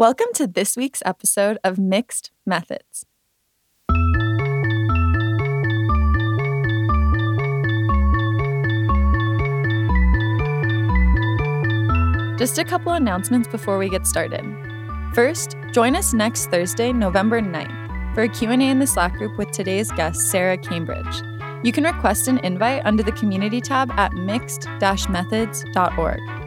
Welcome to this week's episode of Mixed Methods. Just a couple announcements before we get started. First, join us next Thursday, November 9th, for a Q&A in the Slack group with today's guest, Sarah Cambridge. You can request an invite under the community tab at mixed-methods.org.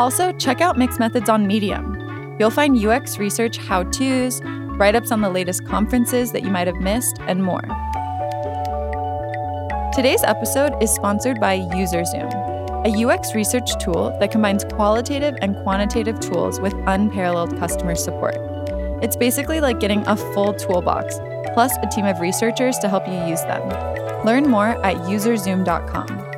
Also, check out Mixed Methods on Medium. You'll find UX research how to's, write ups on the latest conferences that you might have missed, and more. Today's episode is sponsored by UserZoom, a UX research tool that combines qualitative and quantitative tools with unparalleled customer support. It's basically like getting a full toolbox, plus a team of researchers to help you use them. Learn more at userzoom.com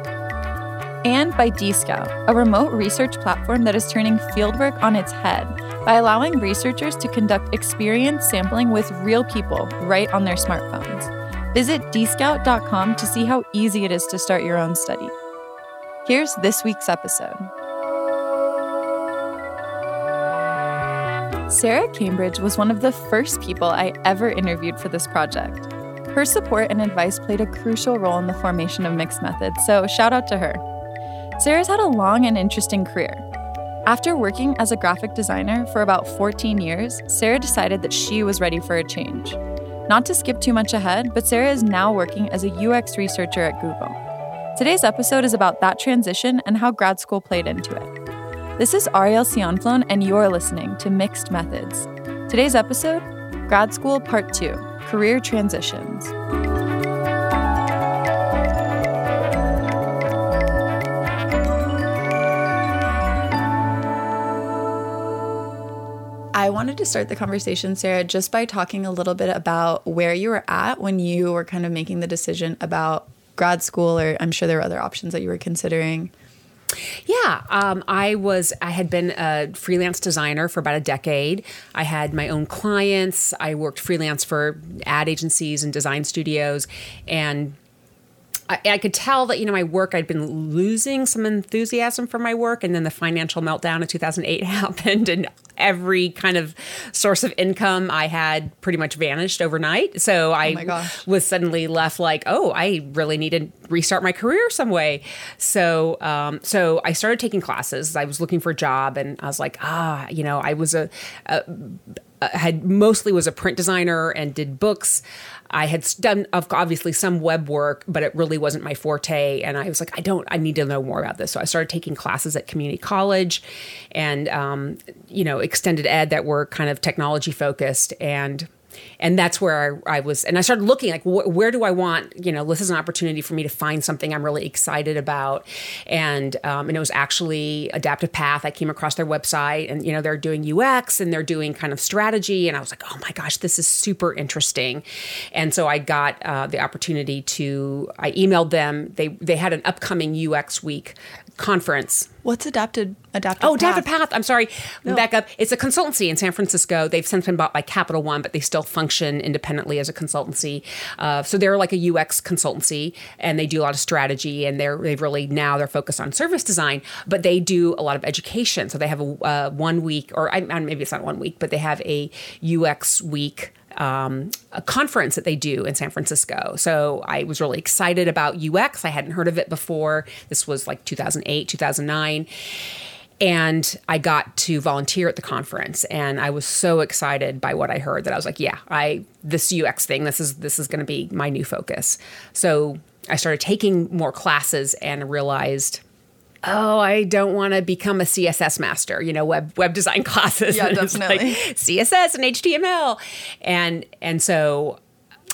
and by DScout, a remote research platform that is turning fieldwork on its head by allowing researchers to conduct experience sampling with real people right on their smartphones. Visit dscout.com to see how easy it is to start your own study. Here's this week's episode. Sarah Cambridge was one of the first people I ever interviewed for this project. Her support and advice played a crucial role in the formation of Mixed Methods, so shout out to her. Sarah's had a long and interesting career. After working as a graphic designer for about 14 years, Sarah decided that she was ready for a change. Not to skip too much ahead, but Sarah is now working as a UX researcher at Google. Today's episode is about that transition and how grad school played into it. This is Aryel Cianflone, and you're listening to Mixed Methods. Today's episode Grad School Part 2 Career Transitions. I wanted to start the conversation, Sarah, just by talking a little bit about where you were at when you were kind of making the decision about grad school, or I'm sure there were other options that you were considering. Yeah, um, I was. I had been a freelance designer for about a decade. I had my own clients. I worked freelance for ad agencies and design studios, and I, I, could tell that you know my work I'd been losing some enthusiasm for my work, and then the financial meltdown of 2008 happened, and every kind of source of income I had pretty much vanished overnight. So I oh was suddenly left like, oh, I really need to restart my career some way. So um, so I started taking classes. I was looking for a job, and I was like, ah, you know, I was a, a had mostly was a print designer and did books. I had done obviously some web work, but it really wasn't my forte. And I was like, I don't, I need to know more about this. So I started taking classes at community college and, um, you know, extended ed that were kind of technology focused. And and that's where I, I, was and i started looking like wh- where do i want you know this is an opportunity for me to find something i'm really excited about. And um, and it was actually adaptive path. I came across their website and you know they're doing ux and they're doing kind of strategy. And i was like oh my gosh this is super interesting. And so i got uh, the opportunity to i emailed them. They they had an upcoming ux week conference. What's adapted adaptive? Oh, adaptive path. I'm sorry. No. Back up. It's a consultancy in San Francisco. They've since been bought by Capital One, but they still function independently as a consultancy. Uh, so they're like a UX consultancy, and they do a lot of strategy. And they're they've really now they're focused on service design, but they do a lot of education. So they have a uh, one week, or I, maybe it's not one week, but they have a UX week um, a conference that they do in San Francisco. So I was really excited about UX. I hadn't heard of it before. This was like 2008, 2009 and I got to volunteer at the conference and I was so excited by what I heard that I was like yeah I this UX thing this is this is going to be my new focus so I started taking more classes and realized oh, I don't want to become a CSS master, you know, web web design classes. Yeah, definitely. Like CSS and HTML. And and so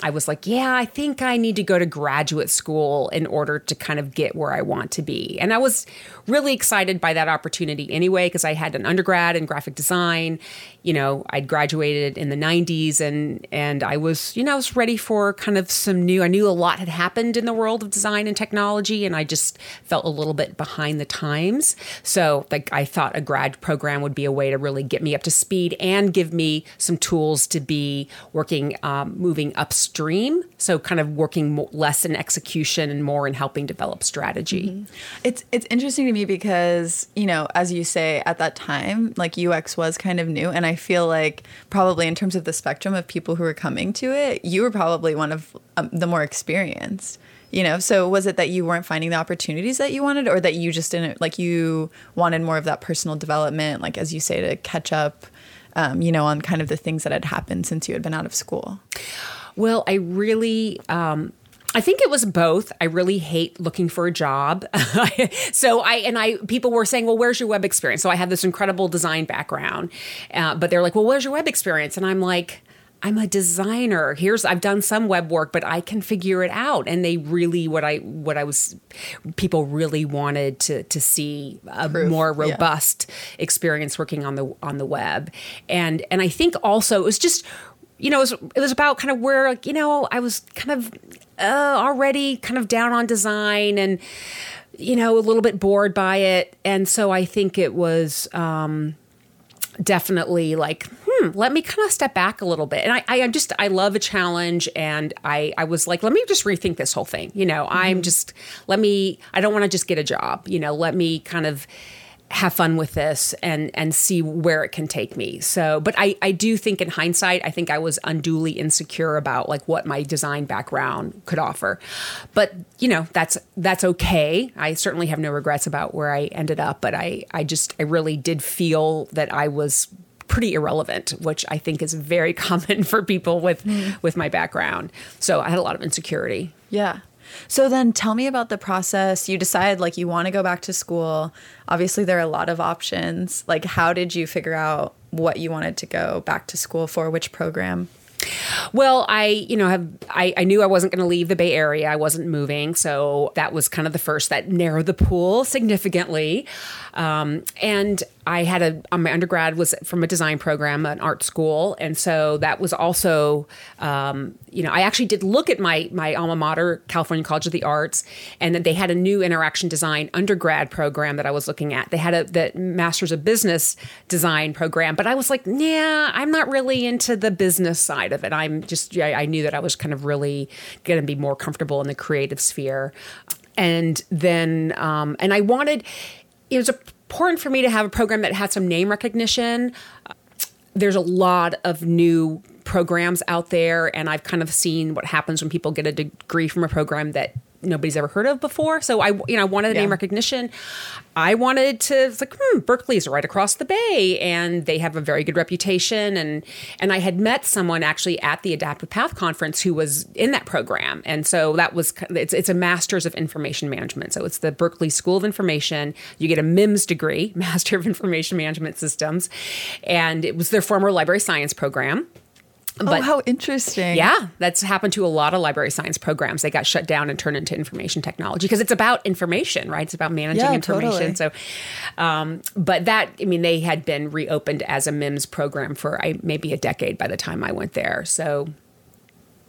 I was like, yeah, I think I need to go to graduate school in order to kind of get where I want to be. And I was really excited by that opportunity anyway, because I had an undergrad in graphic design. You know, I'd graduated in the 90s and and I was, you know, I was ready for kind of some new I knew a lot had happened in the world of design and technology and I just felt a little bit behind the times. So like I thought a grad program would be a way to really get me up to speed and give me some tools to be working um, moving up stream. So kind of working more, less in execution and more in helping develop strategy. Mm-hmm. It's it's interesting to me because you know, as you say, at that time, like UX was kind of new, and I feel like probably in terms of the spectrum of people who were coming to it, you were probably one of um, the more experienced you know so was it that you weren't finding the opportunities that you wanted or that you just didn't like you wanted more of that personal development like as you say to catch up um, you know on kind of the things that had happened since you had been out of school well i really um, I think it was both. I really hate looking for a job. so I and I people were saying, "Well, where's your web experience?" So I have this incredible design background, uh, but they're like, "Well, where's your web experience?" And I'm like, I'm a designer. Here's I've done some web work, but I can figure it out. And they really what I what I was people really wanted to to see a Proof. more robust yeah. experience working on the on the web. And and I think also it was just you know, it was, it was about kind of where, you know, I was kind of uh, already kind of down on design and, you know, a little bit bored by it. And so I think it was um, definitely like, hmm, let me kind of step back a little bit. And I, I just, I love a challenge. And I, I was like, let me just rethink this whole thing. You know, mm-hmm. I'm just, let me, I don't want to just get a job, you know, let me kind of, have fun with this and and see where it can take me. So, but I I do think in hindsight, I think I was unduly insecure about like what my design background could offer. But, you know, that's that's okay. I certainly have no regrets about where I ended up, but I I just I really did feel that I was pretty irrelevant, which I think is very common for people with mm. with my background. So, I had a lot of insecurity. Yeah. So then tell me about the process. You decide like you want to go back to school. Obviously there are a lot of options. Like how did you figure out what you wanted to go back to school for, which program? Well, I, you know, have I, I knew I wasn't going to leave the Bay Area. I wasn't moving, so that was kind of the first that narrowed the pool significantly. Um, and I had a on my undergrad was from a design program, an art school, and so that was also, um, you know, I actually did look at my my alma mater, California College of the Arts, and they had a new interaction design undergrad program that I was looking at. They had a the Masters of Business Design program, but I was like, yeah, I'm not really into the business side of it. I'm just I, I knew that I was kind of really going to be more comfortable in the creative sphere, and then um, and I wanted it was important for me to have a program that had some name recognition. There's a lot of new programs out there, and I've kind of seen what happens when people get a degree from a program that nobody's ever heard of before. So I, you know, I wanted the yeah. name recognition. I wanted to it's like, hmm, Berkeley's right across the bay, and they have a very good reputation. And and I had met someone actually at the Adaptive Path conference who was in that program, and so that was it's it's a Master's of Information Management. So it's the Berkeley School of Information. You get a MIMS degree, Master of Information Management Systems, and it was their former library science program. Oh, but, oh, how interesting. Yeah, that's happened to a lot of library science programs. They got shut down and turned into information technology because it's about information, right? It's about managing yeah, information. Totally. So, um, but that, I mean, they had been reopened as a MIMS program for I, maybe a decade by the time I went there. So,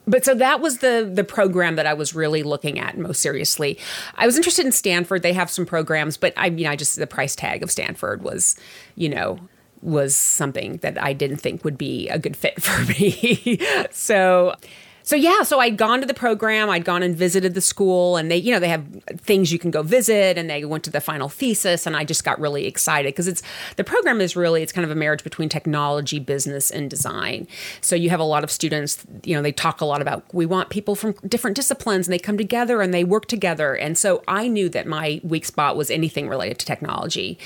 but so that was the the program that I was really looking at most seriously. I was interested in Stanford. They have some programs, but I mean, I just the price tag of Stanford was, you know, was something that I didn't think would be a good fit for me. so so yeah, so I'd gone to the program, I'd gone and visited the school, and they, you know, they have things you can go visit, and they went to the final thesis, and I just got really excited because it's the program is really it's kind of a marriage between technology, business, and design. So you have a lot of students, you know, they talk a lot about we want people from different disciplines, and they come together and they work together, and so I knew that my weak spot was anything related to technology,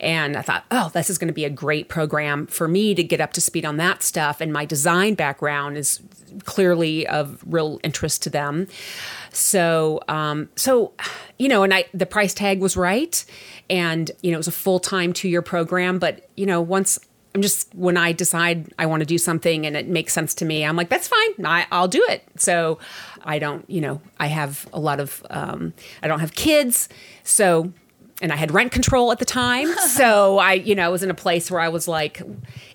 and I thought, oh, this is going to be a great program for me to get up to speed on that stuff, and my design background is clearly of real interest to them. So, um, so you know, and I the price tag was right, and you know, it was a full time two year program. But you know, once I'm just when I decide I want to do something and it makes sense to me, I'm like, that's fine, I, will do it. So I don't, you know, I have a lot of, um, I don't have kids, so and I had rent control at the time. so I, you know, was in a place where I was like,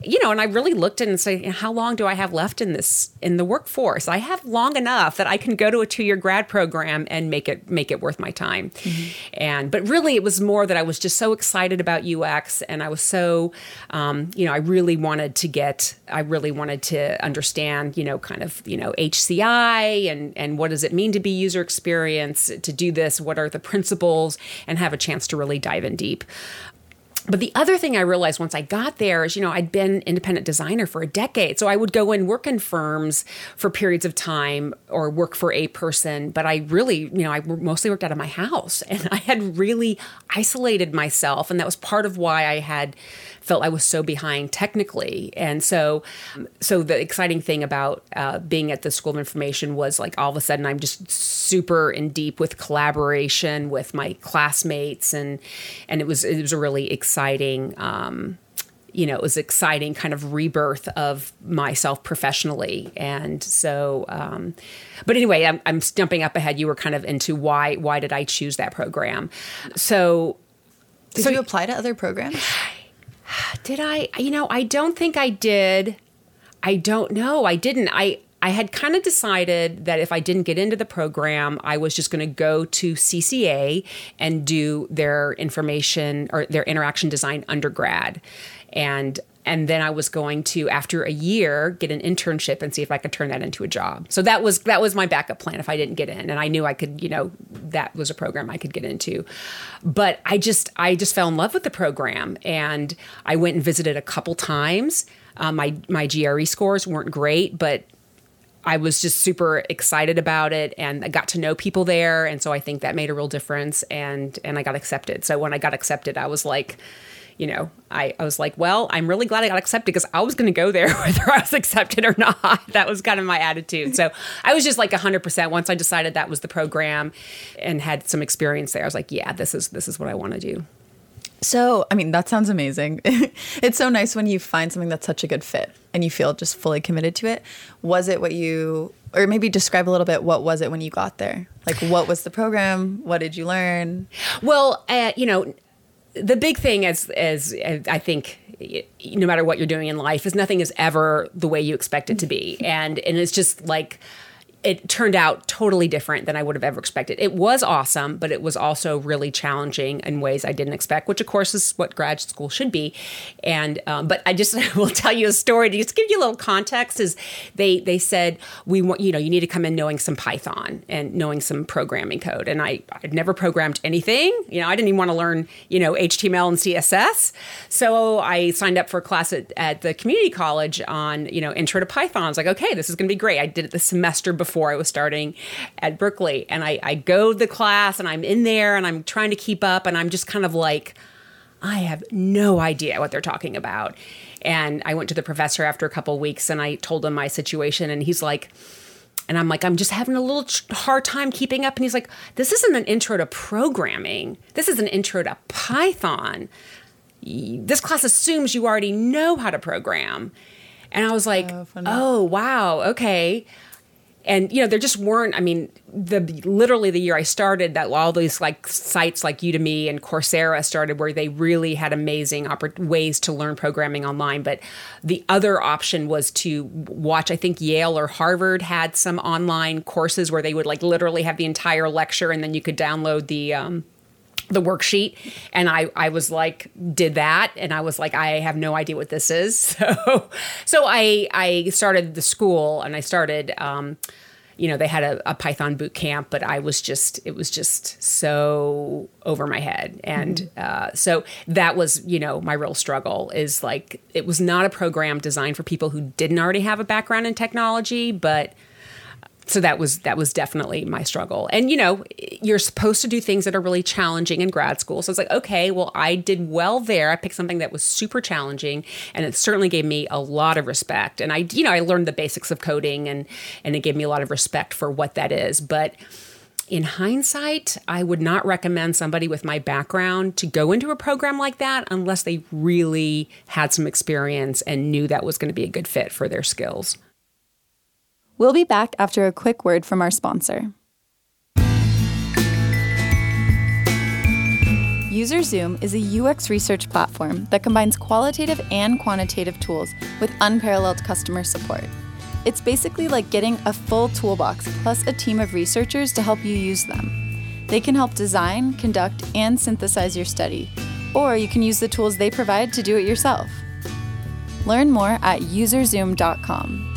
you know, and I really looked and say, how long do I have left in this in the workforce? I have long enough that I can go to a two year grad program and make it make it worth my time. Mm-hmm. And but really, it was more that I was just so excited about UX, and I was so, um, you know, I really wanted to get, I really wanted to understand, you know, kind of, you know, HCI and and what does it mean to be user experience to do this? What are the principles? And have a chance to really dive in deep. But the other thing I realized once I got there is, you know, I'd been independent designer for a decade. So I would go and work in firms for periods of time or work for a person. But I really, you know, I mostly worked out of my house and I had really isolated myself. And that was part of why I had felt I was so behind technically. And so, so the exciting thing about uh, being at the School of Information was like all of a sudden I'm just super in deep with collaboration with my classmates, and and it was it was a really exciting. Um, you know, it was exciting kind of rebirth of myself professionally. And so, um, but anyway, I'm, I'm jumping up ahead. You were kind of into why, why did I choose that program? So, did so, you apply to other programs? Did I? You know, I don't think I did. I don't know. I didn't. I I had kind of decided that if I didn't get into the program, I was just going to go to CCA and do their information or their interaction design undergrad. And and then I was going to after a year get an internship and see if I could turn that into a job. So that was that was my backup plan if I didn't get in and I knew I could, you know, that was a program I could get into. But I just I just fell in love with the program and I went and visited a couple times. Um, my my GRE scores weren't great, but I was just super excited about it and I got to know people there and so I think that made a real difference and and I got accepted. So when I got accepted, I was like you know, I, I was like, well, I'm really glad I got accepted because I was going to go there whether I was accepted or not. That was kind of my attitude. So I was just like 100% once I decided that was the program and had some experience there. I was like, yeah, this is this is what I want to do. So, I mean, that sounds amazing. it's so nice when you find something that's such a good fit and you feel just fully committed to it. Was it what you or maybe describe a little bit what was it when you got there? Like what was the program? What did you learn? Well, uh, you know, the big thing as as I think no matter what you're doing in life is nothing is ever the way you expect it to be and and it's just like it turned out totally different than I would have ever expected. It was awesome, but it was also really challenging in ways I didn't expect, which of course is what grad school should be. And um, but I just will tell you a story to just give you a little context. Is they they said we want you know you need to come in knowing some Python and knowing some programming code, and I I'd never programmed anything. You know I didn't even want to learn you know HTML and CSS, so I signed up for a class at, at the community college on you know Intro to Python. I was like, okay, this is going to be great. I did it the semester before before I was starting at Berkeley. And I, I go to the class and I'm in there and I'm trying to keep up and I'm just kind of like, I have no idea what they're talking about. And I went to the professor after a couple weeks and I told him my situation and he's like, and I'm like, I'm just having a little hard time keeping up. And he's like, This isn't an intro to programming. This is an intro to Python. This class assumes you already know how to program. And I was like, oh, oh wow, okay and you know there just weren't i mean the literally the year i started that all these like sites like udemy and coursera started where they really had amazing oppor- ways to learn programming online. But the other option was to watch i think yale or harvard had some online courses where they would like literally have the entire lecture and then you could download the um, the worksheet and I, I was like did that and I was like I have no idea what this is so so I I started the school and I started um, you know they had a, a, Python boot camp but I was just it was just so over my head and mm-hmm. uh, so that was you know my real struggle is like it was not a program designed for people who didn't already have a background in technology but so that was that was definitely my struggle. And you know you're supposed to do things that are really challenging in grad school. So it's like okay well i did well there. I picked something that was super challenging and it certainly gave me a lot of respect. And i you know i learned the basics of coding and and it gave me a lot of respect for what that is. But in hindsight, I would not recommend somebody with my background to go into a program like that unless they really had some experience and knew that was going to be a good fit for their skills. We'll be back after a quick word from our sponsor. UserZoom is a UX research platform that combines qualitative and quantitative tools with unparalleled customer support. It's basically like getting a full toolbox plus a team of researchers to help you use them. They can help design, conduct, and synthesize your study, or you can use the tools they provide to do it yourself. Learn more at userzoom.com.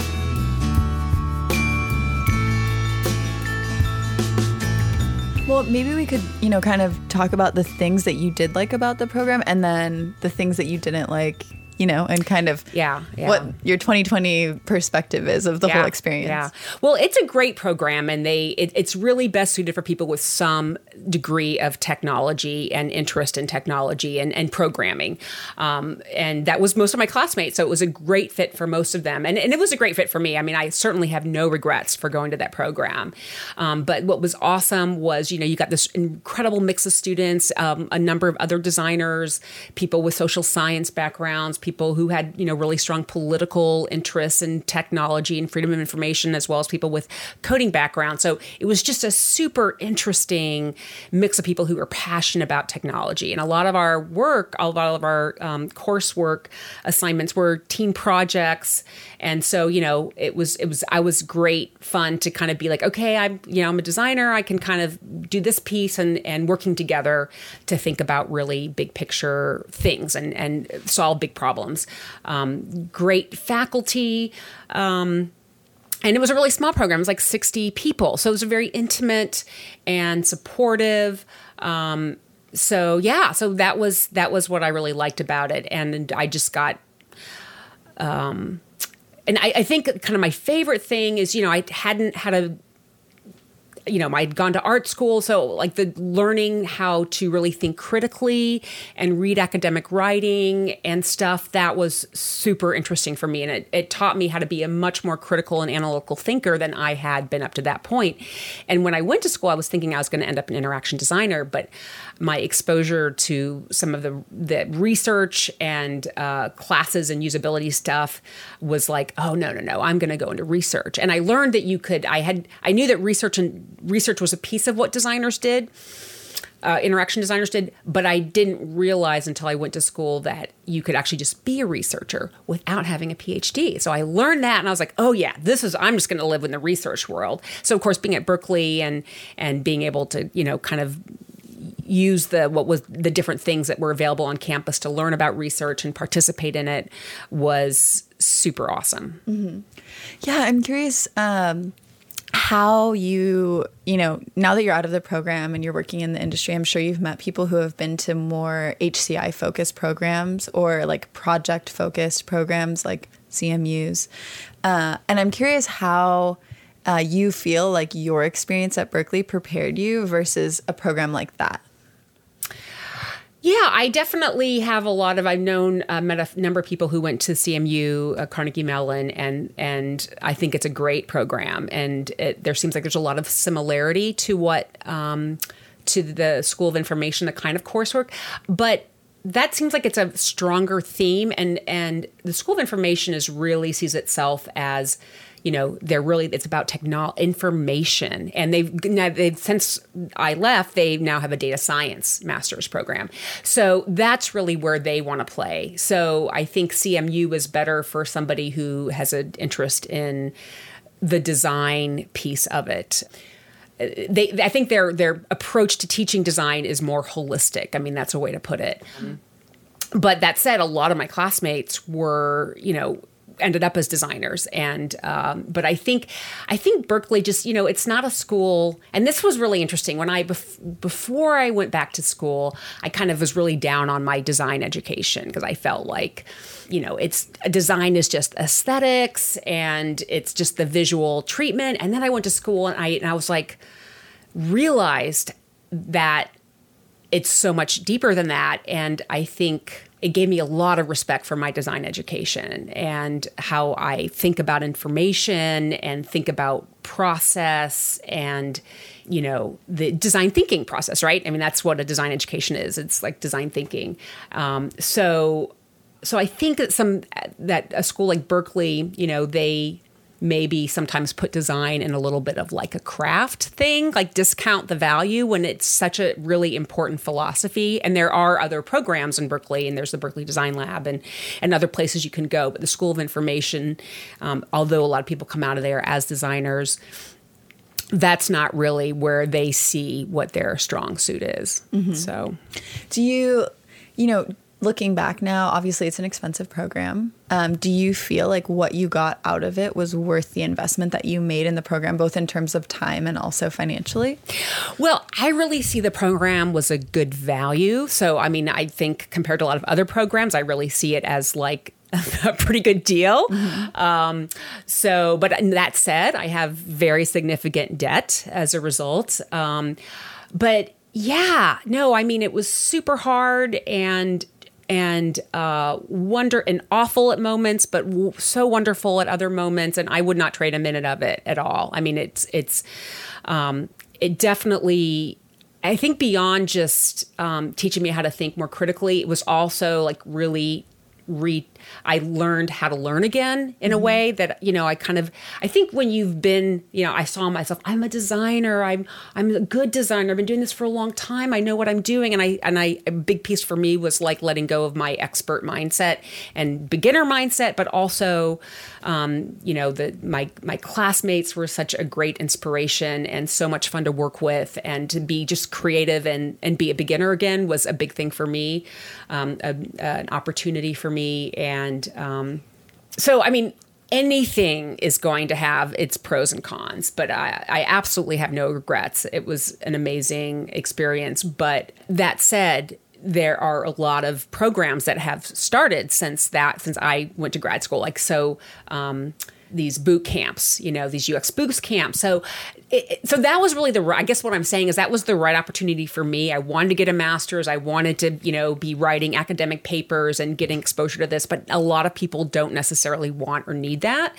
Well, maybe we could, you know, kind of talk about the things that you did like about the program and then the things that you didn't like you know, and kind of yeah, yeah. what your 2020 perspective is of the yeah, whole experience. Yeah. Well, it's a great program, and they it, it's really best suited for people with some degree of technology and interest in technology and, and programming. Um, and that was most of my classmates, so it was a great fit for most of them, and, and it was a great fit for me. I mean, I certainly have no regrets for going to that program. Um, but what was awesome was, you know, you got this incredible mix of students, um, a number of other designers, people with social science backgrounds people who had, you know, really strong political interests in technology and freedom of information, as well as people with coding backgrounds. So it was just a super interesting mix of people who were passionate about technology. And a lot of our work, a lot of our um, coursework assignments were team projects. And so, you know, it was, it was, I was great fun to kind of be like, okay, I'm, you know, I'm a designer. I can kind of do this piece and, and working together to think about really big picture things and, and solve big problems problems. Um, great faculty. Um, and it was a really small program. It was like 60 people. So it was very intimate and supportive. Um, so yeah, so that was that was what I really liked about it. And I just got um, and I, I, think kind of my favorite thing is, you know, I hadn't had a you know, I'd gone to art school, so like the learning how to really think critically and read academic writing and stuff that was super interesting for me, and it, it taught me how to be a much more critical and analytical thinker than I had been up to that point. And when I went to school, I was thinking I was going to end up an interaction designer, but my exposure to some of the the research and uh, classes and usability stuff was like, oh no no no, I'm going to go into research, and I learned that you could. I had I knew that research and research was a piece of what designers did. Uh, interaction designers did, but I didn't realize until I went to school that you could actually just be a researcher without having a PhD. So I learned that, and I was like, "Oh yeah, this is I'm just going to live in the research world." So of course, being at Berkeley and and being able to you know kind of use the what was the different things that were available on campus to learn about research and participate in it was super awesome. Mm-hmm. Yeah, I'm curious um, how you you know now that you're out of the program and you're working in the industry. I'm sure you've met people who have been to more HCI focused programs or like project focused programs like CMUs, uh, and I'm curious how. Uh, you feel like your experience at Berkeley prepared you versus a program like that? Yeah, I definitely have a lot of. I've known uh, met a number of people who went to CMU, uh, Carnegie Mellon, and and I think it's a great program. And it, there seems like there's a lot of similarity to what um, to the School of Information, the kind of coursework, but that seems like it's a stronger theme. And and the School of Information is really sees itself as you know they're really it's about technology information. And they've now they've since i left they now have a data science master's program. So that's really where they want to play. So i think cmu is better for somebody who has an interest in the design piece of it. They i think their their approach to teaching design is more holistic. I mean that's a way to put it. Mm-hmm. but that said a lot of my classmates were you know ended up as designers. And um, but i think i think berkeley just you know it's not a school and this was really interesting. When i bef- before i went back to school i kind of was really down on my design education because i felt like you know it's design is just aesthetics and it's just the visual treatment. And then i went to school and i and i was like realized that it's so much deeper than that. And i think it gave me a lot of respect for my design education and how I think about information and think about process and you know the design thinking process right? I mean that's what a design education is. It's like design thinking. Um, so so i think that some that a school like berkeley you know they maybe sometimes put design in a little bit of like a craft thing, like discount the value when it's such a really important philosophy. And there are other programs in Berkeley, and there's the Berkeley Design Lab and, and other places you can go. But the School of Information, um, although a lot of people come out of there as designers, that's not really where they see what their strong suit is. Mm-hmm. So, do you, you know, looking back now, obviously it's an expensive program. Um, do you feel like what you got out of it was worth the investment that you made in the program, both in terms of time and also financially? Well, I really see the program was a good value. So, I mean, I think compared to a lot of other programs, I really see it as like a pretty good deal. Mm-hmm. Um, so, but that said, I have very significant debt as a result. Um, but yeah, no, I mean, it was super hard and and uh, wonder and awful at moments, but w- so wonderful at other moments. And I would not trade a minute of it at all. I mean, it's it's um, it definitely. I think beyond just um, teaching me how to think more critically, it was also like really re I learned how to learn again in mm-hmm. a way that you know I kind of I think when you've been you know I saw myself I'm a designer I'm I'm a good designer I've been doing this for a long time I know what I'm doing and I and I a big piece for me was like letting go of my expert mindset and beginner mindset but also um, you know the my my classmates were such a great inspiration and so much fun to work with and to be just creative and and be a beginner again was a big thing for me um, a, an opportunity for me and and um, so, I mean, anything is going to have its pros and cons, but I, I, absolutely have no regrets. It was an amazing experience. But that said, there are a lot of programs that have started since that, since I went to grad school. Like, so, um, these boot camps, you know, these UX boot camps. So, it, so that was really the. I guess what I'm saying is that was the right opportunity for me. I wanted to get a master's. I wanted to, you know, be writing academic papers and getting exposure to this. But a lot of people don't necessarily want or need that.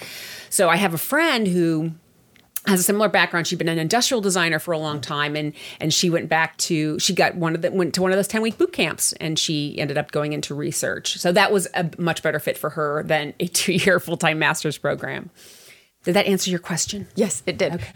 So I have a friend who has a similar background. She'd been an industrial designer for a long time, and and she went back to she got one of the went to one of those ten week boot camps, and she ended up going into research. So that was a much better fit for her than a two year full time master's program. Did that answer your question? Yes, it did. Okay.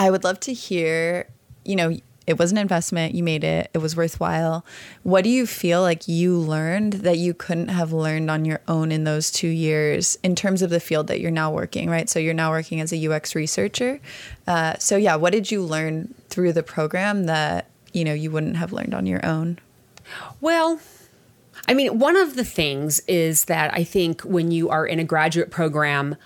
I would love to hear. You know, it was an investment. You made it. It was worthwhile. What do you feel like you learned that you couldn't have learned on your own in those two years in terms of the field that you're now working, right? So you're now working as a UX researcher. Uh, so yeah, what did you learn through the program that you know you wouldn't have learned on your own? Well, I mean, one of the things is that I think when you are in a graduate program,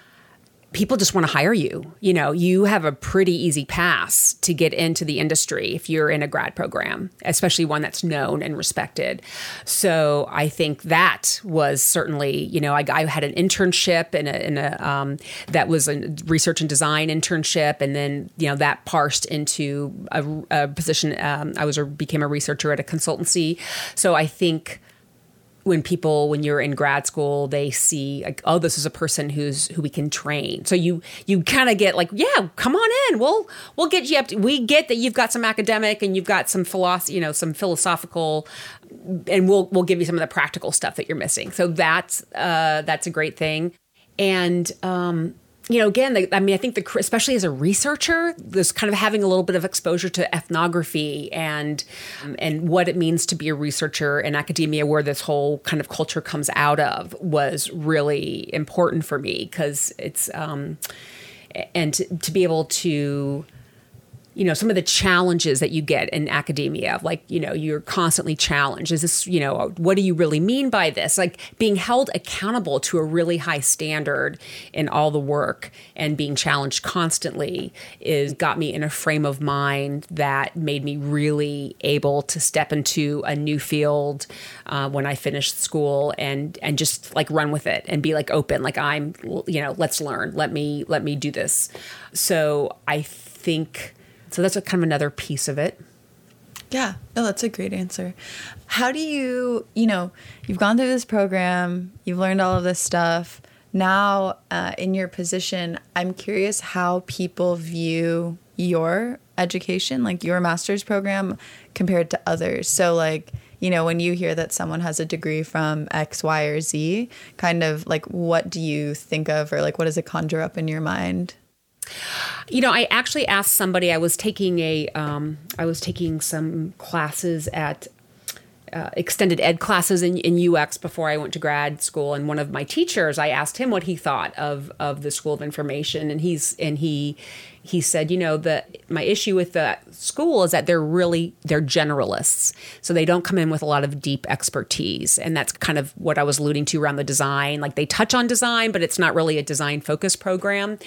people just want to hire you. You know, you have a pretty easy pass to get into the industry if you're in a grad program, especially one that's known and respected. So I think that was certainly, you know, I, I had an internship in a, in a um, that was a research and design internship, and then you know that parsed into a, a position. Um, I was a, became a researcher at a consultancy. So I think when people when you're in grad school they see like oh this is a person who's who we can train. So you you kind of get like yeah come on in. We'll we'll get you up to, we get that you've got some academic and you've got some philosophy you know some philosophical and we'll we'll give you some of the practical stuff that you're missing. So that's uh that's a great thing. And um you know, again, I mean, I think the especially as a researcher, this kind of having a little bit of exposure to ethnography and and what it means to be a researcher in academia, where this whole kind of culture comes out of, was really important for me because it's um, and to, to be able to you know some of the challenges that you get in academia like you know you're constantly challenged. Is this you know what do you really mean by this? Like being held accountable to a really high standard in all the work and being challenged constantly is got me in a frame of mind that made me really able to step into a new field uh, when I finished school and and just like run with it and be like open like I'm you know let's learn. Let me let me do this. So I think so that's kind of another piece of it. Yeah, no, that's a great answer. How do you, you know, you've gone through this program, you've learned all of this stuff. Now, uh, in your position, I'm curious how people view your education, like your master's program, compared to others. So, like, you know, when you hear that someone has a degree from X, Y, or Z, kind of like what do you think of or like what does it conjure up in your mind? You know, I actually asked somebody. I was taking a, um, I was taking some classes at uh, extended ed classes in, in UX before I went to grad school, and one of my teachers, I asked him what he thought of of the School of Information, and he's and he he said, you know, the my issue with the school is that they're really they're generalists, so they don't come in with a lot of deep expertise, and that's kind of what I was alluding to around the design. Like they touch on design, but it's not really a design focused program.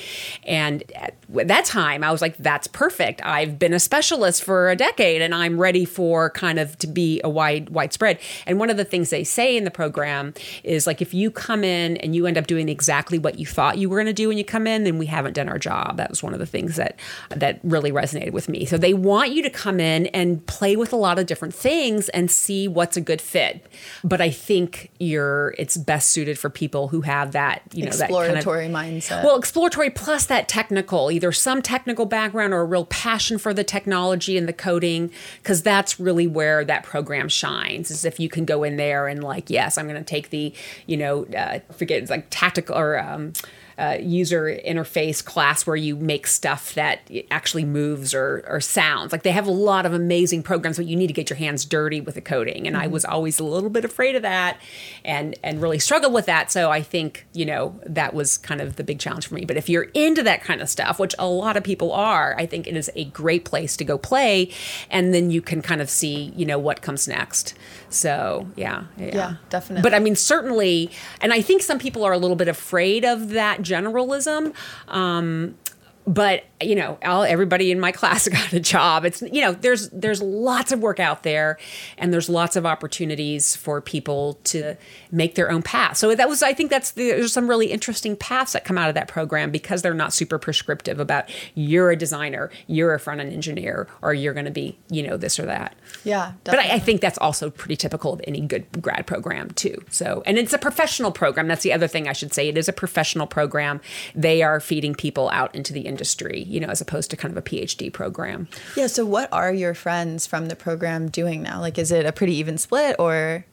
And at that time, I was like, that's perfect. I've been a specialist for a decade, and I'm ready for kind of to be a wide widespread. And one of the things they say in the program is like, if you come in and you end up doing exactly what you thought you were going to do when you come in, then we haven't done our job. That was one of the things that that really resonated with me. So they want you to come in and play with a lot of different things and see what's a good fit. But I think you're it's best suited for people who have that, you know, exploratory that kind of, mindset. Well, exploratory plus that technical, either some technical background or a real passion for the technology and the coding, because that's really where that program shines. Is if you can go in there and like, yes, I'm going to take the, you know, uh, forget it's like tactical or um, uh, user interface class where you make stuff that actually moves or, or sounds. Like they have a lot of amazing programs, but you need to get your hands dirty with the coding. And mm-hmm. I was always a little bit afraid of that and, and really struggled with that. So I think, you know, that was kind of the big challenge for me. But if you're into that kind of stuff, which a lot of people are, I think it is a great place to go play. And then you can kind of see, you know, what comes next. So yeah, yeah, yeah, definitely. But I mean, certainly, and I think some people are a little bit afraid of that generalism. Um, but you know all, everybody in my class got a job. It's you know there's there's lots of work out there and there's lots of opportunities for people to make their own path. So that was i think that's the, there's some really interesting paths that come out of that program because they're not super prescriptive about you're a designer you're a front end engineer or you're going to be you know this or that. Yeah definitely. but I, I think that's also pretty typical of any good grad program too. So and it's a professional program. That's the other thing i should say. It is a professional program. They are feeding people out into the industry you know, as opposed to kind of a PhD program. Yeah. So, what are your friends from the program doing now? Like, is it a pretty even split or?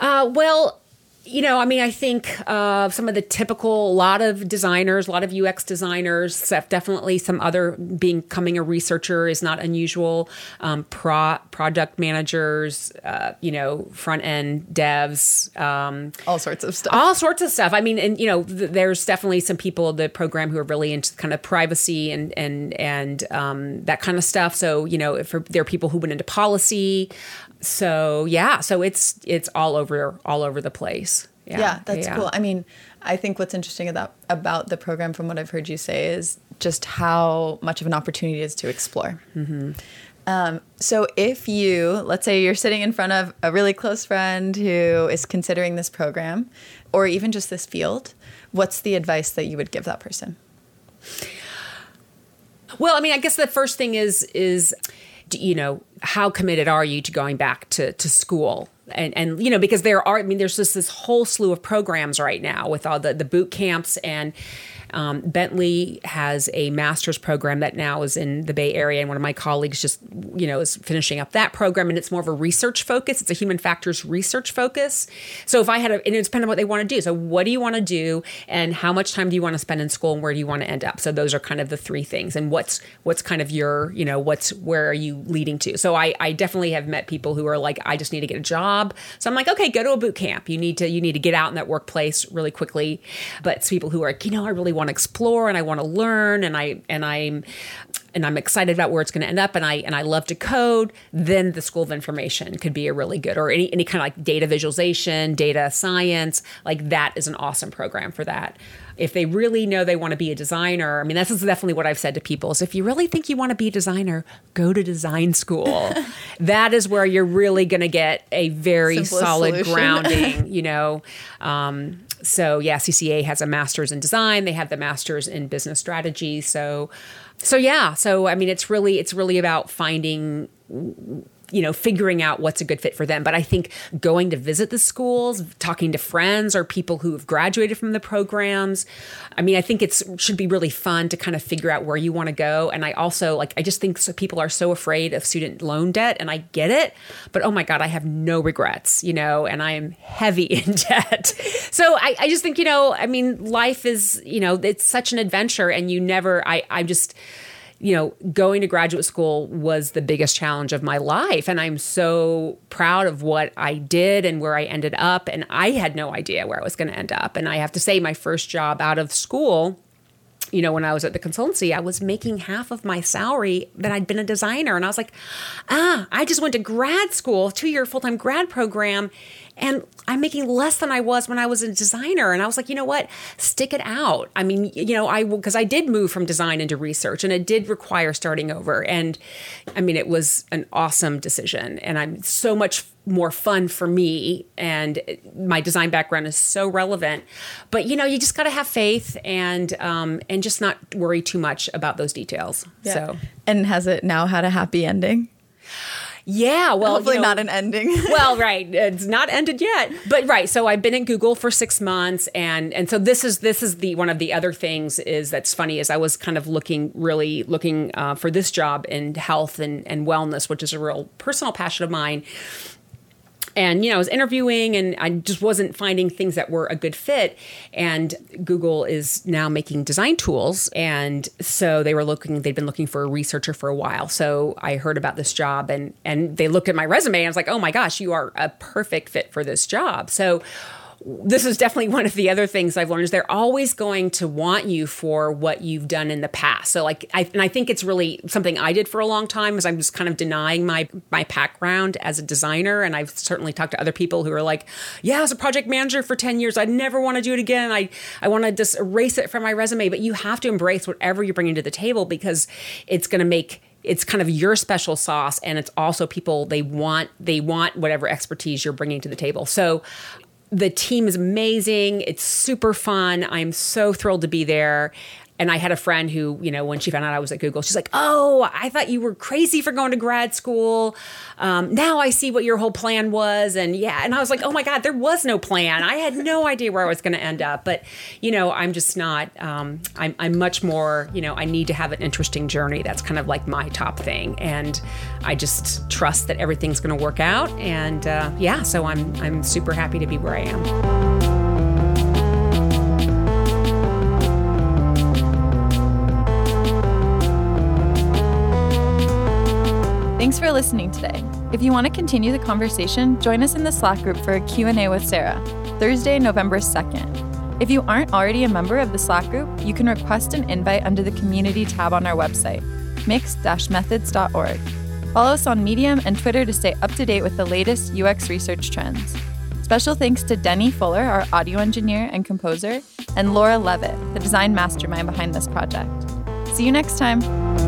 Uh, well, you know, I mean, I think uh, some of the typical, a lot of designers, a lot of UX designers, definitely some other becoming a researcher is not unusual. Um, pro, product managers, uh, you know, front end devs, um, all sorts of stuff. All sorts of stuff. I mean, and you know, th- there's definitely some people the program who are really into kind of privacy and and and um, that kind of stuff. So you know, if there are people who went into policy, so yeah, so it's it's all over all over the place. Yeah, yeah that's yeah. cool. I mean, I think what's interesting about about the program, from what I've heard you say, is just how much of an opportunity it is to explore. Mm-hmm. Um, so if you, let's say you're sitting in front of a really close friend who is considering this program, or even just this field, what's the advice that you would give that person? Well, I mean, I guess the first thing is is you know, how committed are you to going back to, to school? And, and you know because there are I mean there's just this whole slew of programs right now with all the the boot camps and um, Bentley has a master's program that now is in the Bay Area, and one of my colleagues just, you know, is finishing up that program, and it's more of a research focus. It's a human factors research focus. So if I had a, and it's depending on what they want to do. So what do you want to do, and how much time do you want to spend in school, and where do you want to end up? So those are kind of the three things, and what's what's kind of your, you know, what's where are you leading to? So I I definitely have met people who are like, I just need to get a job. So I'm like, okay, go to a boot camp. You need to you need to get out in that workplace really quickly. But it's people who are like, you know, I really want to explore and I want to learn and I and I'm and I'm excited about where it's going to end up and I and I love to code, then the School of Information could be a really good or any any kind of like data visualization, data science, like that is an awesome program for that. If they really know they want to be a designer, I mean that's definitely what I've said to people is if you really think you want to be a designer, go to design school. that is where you're really going to get a very Simplest solid solution. grounding, you know. Um, so yeah, CCA has a master's in design. They have the master's in business strategy. So, so yeah. So I mean, it's really it's really about finding you know, figuring out what's a good fit for them. But I think going to visit the schools, talking to friends or people who have graduated from the programs, I mean, I think it's should be really fun to kind of figure out where you want to go. And I also like, I just think so people are so afraid of student loan debt, and I get it. But oh my God, I have no regrets, you know, and I am heavy in debt. So I, I just think, you know, I mean, life is, you know, it's such an adventure, and you never, I, I just, you know, going to graduate school was the biggest challenge of my life. And I'm so proud of what I did and where I ended up. And I had no idea where I was going to end up. And I have to say, my first job out of school, you know, when I was at the consultancy, I was making half of my salary that I'd been a designer. And I was like, ah, I just went to grad school, two year full time grad program and I'm making less than I was when I was a designer. And I was like, you know what? Stick it out. I mean, you know, I, because I did move from design into research and it did require starting over. And I mean, it was an awesome decision. And I'm so much more fun for me and my design background is so relevant but you know you just got to have faith and um, and just not worry too much about those details yeah. so and has it now had a happy ending yeah, well, hopefully you know, not an ending. well, right, it's not ended yet, but right. So I've been at Google for six months, and and so this is this is the one of the other things is that's funny is I was kind of looking really looking uh, for this job in health and and wellness, which is a real personal passion of mine, and you know, I was interviewing and I just wasn't finding things that were a good fit. And Google is now making design tools, and so they were looking. They'd been looking for a researcher for a while. So I heard about this job, and and they looked at my resume, and I was like, oh my gosh, you are a perfect fit for this job. So this is definitely one of the other things I've learned is they're always going to want you for what you've done in the past. So like I and I think it's really something I did for a long time is I'm just kind of denying my my background as a designer and I've certainly talked to other people who are like, "Yeah, as a project manager for 10 years, I never want to do it again. I I want to just erase it from my resume." But you have to embrace whatever you're bringing to the table because it's going to make it's kind of your special sauce and it's also people they want they want whatever expertise you're bringing to the table so the team is amazing. It's super fun. I'm so thrilled to be there. And I had a friend who, you know, when she found out I was at Google, she's like, "Oh, I thought you were crazy for going to grad school. Um, now I see what your whole plan was." And yeah, and I was like, "Oh my God, there was no plan. I had no idea where I was going to end up." But you know, I'm just not. Um, I'm, I'm much more. You know, I need to have an interesting journey. That's kind of like my top thing, and I just trust that everything's going to work out. And uh, yeah, so I'm I'm super happy to be where I am. Thanks for listening today. If you want to continue the conversation, join us in the Slack group for a Q&A with Sarah, Thursday, November 2nd. If you aren't already a member of the Slack group, you can request an invite under the community tab on our website, mixed-methods.org. Follow us on Medium and Twitter to stay up to date with the latest UX research trends. Special thanks to Denny Fuller, our audio engineer and composer, and Laura Levitt, the design mastermind behind this project. See you next time.